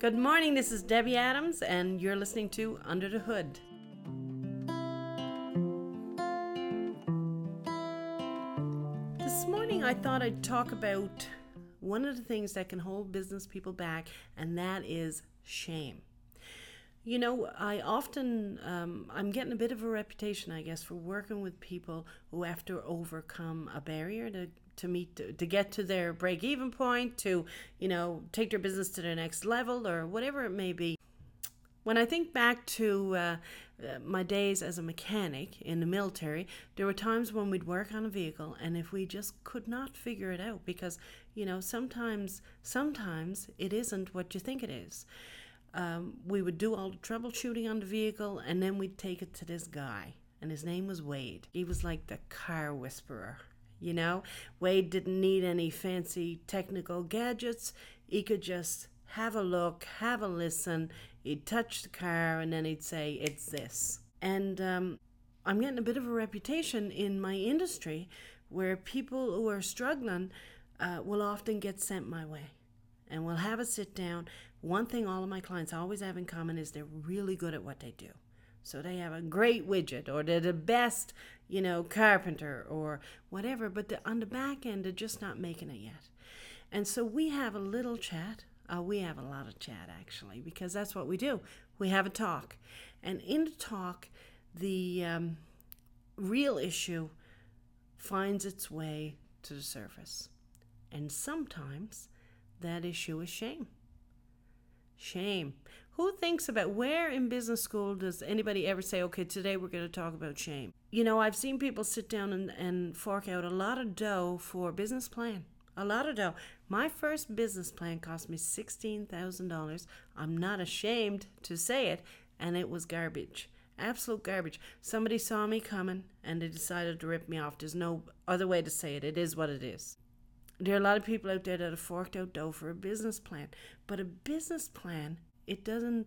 Good morning, this is Debbie Adams, and you're listening to Under the Hood. This morning, I thought I'd talk about one of the things that can hold business people back, and that is shame. You know, I often, um, I'm getting a bit of a reputation, I guess, for working with people who have to overcome a barrier to, to meet, to, to get to their break even point, to, you know, take their business to the next level or whatever it may be. When I think back to uh, uh, my days as a mechanic in the military, there were times when we'd work on a vehicle and if we just could not figure it out because, you know, sometimes, sometimes it isn't what you think it is um, we would do all the troubleshooting on the vehicle and then we'd take it to this guy. And his name was Wade. He was like the car whisperer. You know, Wade didn't need any fancy technical gadgets. He could just have a look, have a listen. He'd touch the car and then he'd say, It's this. And um, I'm getting a bit of a reputation in my industry where people who are struggling uh, will often get sent my way and we'll have a sit down. One thing all of my clients always have in common is they're really good at what they do. So they have a great widget or they're the best, you know, carpenter or whatever, but the, on the back end, they're just not making it yet. And so we have a little chat. Uh, we have a lot of chat actually, because that's what we do. We have a talk. And in the talk, the um, real issue finds its way to the surface. And sometimes that issue is shame. Shame. Who thinks about where in business school does anybody ever say, okay, today we're going to talk about shame? You know, I've seen people sit down and, and fork out a lot of dough for business plan. A lot of dough. My first business plan cost me $16,000. I'm not ashamed to say it, and it was garbage. Absolute garbage. Somebody saw me coming and they decided to rip me off. There's no other way to say it. It is what it is there are a lot of people out there that have forked out dough for a business plan. But a business plan, it doesn't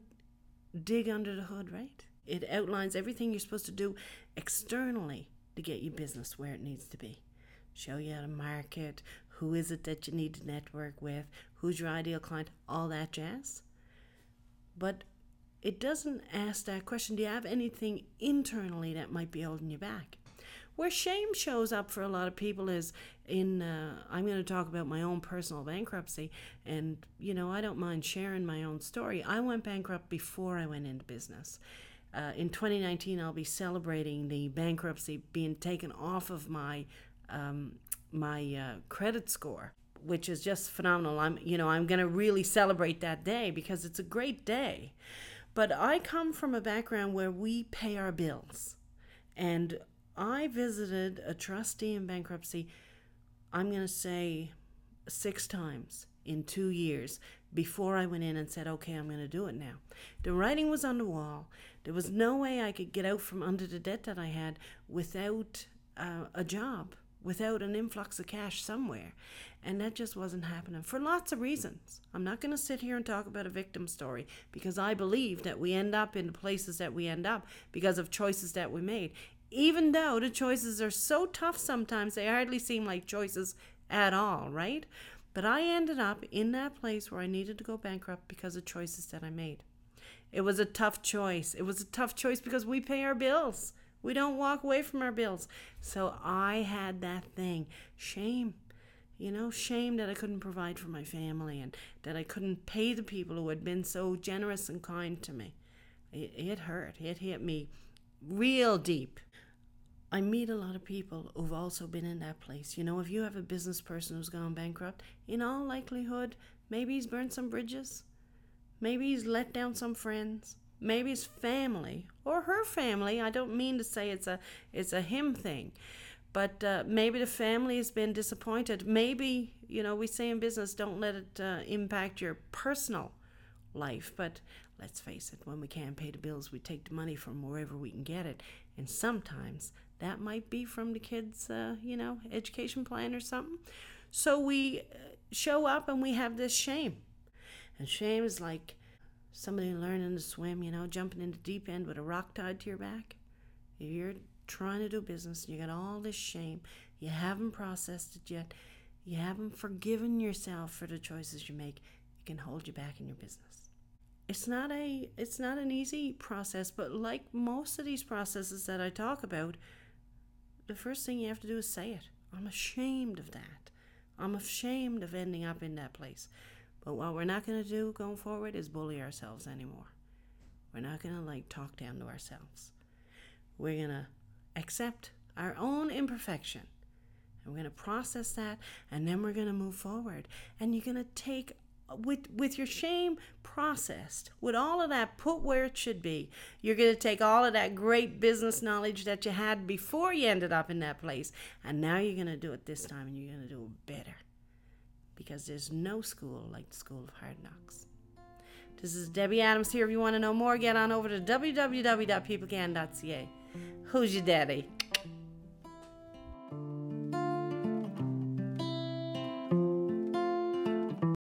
dig under the hood, right? It outlines everything you're supposed to do externally to get your business where it needs to be. Show you how to market, who is it that you need to network with, who's your ideal client, all that jazz. But it doesn't ask that question do you have anything internally that might be holding you back? Where shame shows up for a lot of people is in, uh, I'm going to talk about my own personal bankruptcy. And, you know, I don't mind sharing my own story. I went bankrupt before I went into business. Uh, in 2019, I'll be celebrating the bankruptcy being taken off of my um, my uh, credit score, which is just phenomenal. I'm you know I'm going to really celebrate that day because it's a great day. But I come from a background where we pay our bills, and I visited a trustee in bankruptcy, I'm going to say six times in two years before I went in and said, okay, I'm going to do it now. The writing was on the wall. There was no way I could get out from under the debt that I had without uh, a job, without an influx of cash somewhere. And that just wasn't happening for lots of reasons. I'm not going to sit here and talk about a victim story because I believe that we end up in the places that we end up because of choices that we made even though the choices are so tough sometimes, they hardly seem like choices at all, right? But I ended up in that place where I needed to go bankrupt because of choices that I made. It was a tough choice. It was a tough choice because we pay our bills. We don't walk away from our bills. So I had that thing shame. You know, shame that I couldn't provide for my family and that I couldn't pay the people who had been so generous and kind to me. It, it hurt. It hit me real deep. I meet a lot of people who've also been in that place. You know, if you have a business person who's gone bankrupt, in all likelihood, maybe he's burned some bridges. Maybe he's let down some friends. Maybe his family or her family. I don't mean to say it's a it's a him thing, but uh, maybe the family has been disappointed. Maybe you know we say in business, don't let it uh, impact your personal life. But let's face it, when we can't pay the bills, we take the money from wherever we can get it, and sometimes that might be from the kids, uh, you know, education plan or something. So we uh, show up and we have this shame. And shame is like somebody learning to swim, you know, jumping in the deep end with a rock tied to your back. If you're trying to do business, and you got all this shame, you haven't processed it yet, you haven't forgiven yourself for the choices you make, it can hold you back in your business. it's not a it's not an easy process, but like most of these processes that I talk about, the first thing you have to do is say it. I'm ashamed of that. I'm ashamed of ending up in that place. But what we're not going to do going forward is bully ourselves anymore. We're not going to like talk down to ourselves. We're going to accept our own imperfection. And we're going to process that and then we're going to move forward. And you're going to take with with your shame processed with all of that put where it should be you're going to take all of that great business knowledge that you had before you ended up in that place and now you're going to do it this time and you're going to do it better. Because there's no school like the school of hard knocks. This is debbie adams here. If you want to know more get on over to www.peoplecan.ca who's your daddy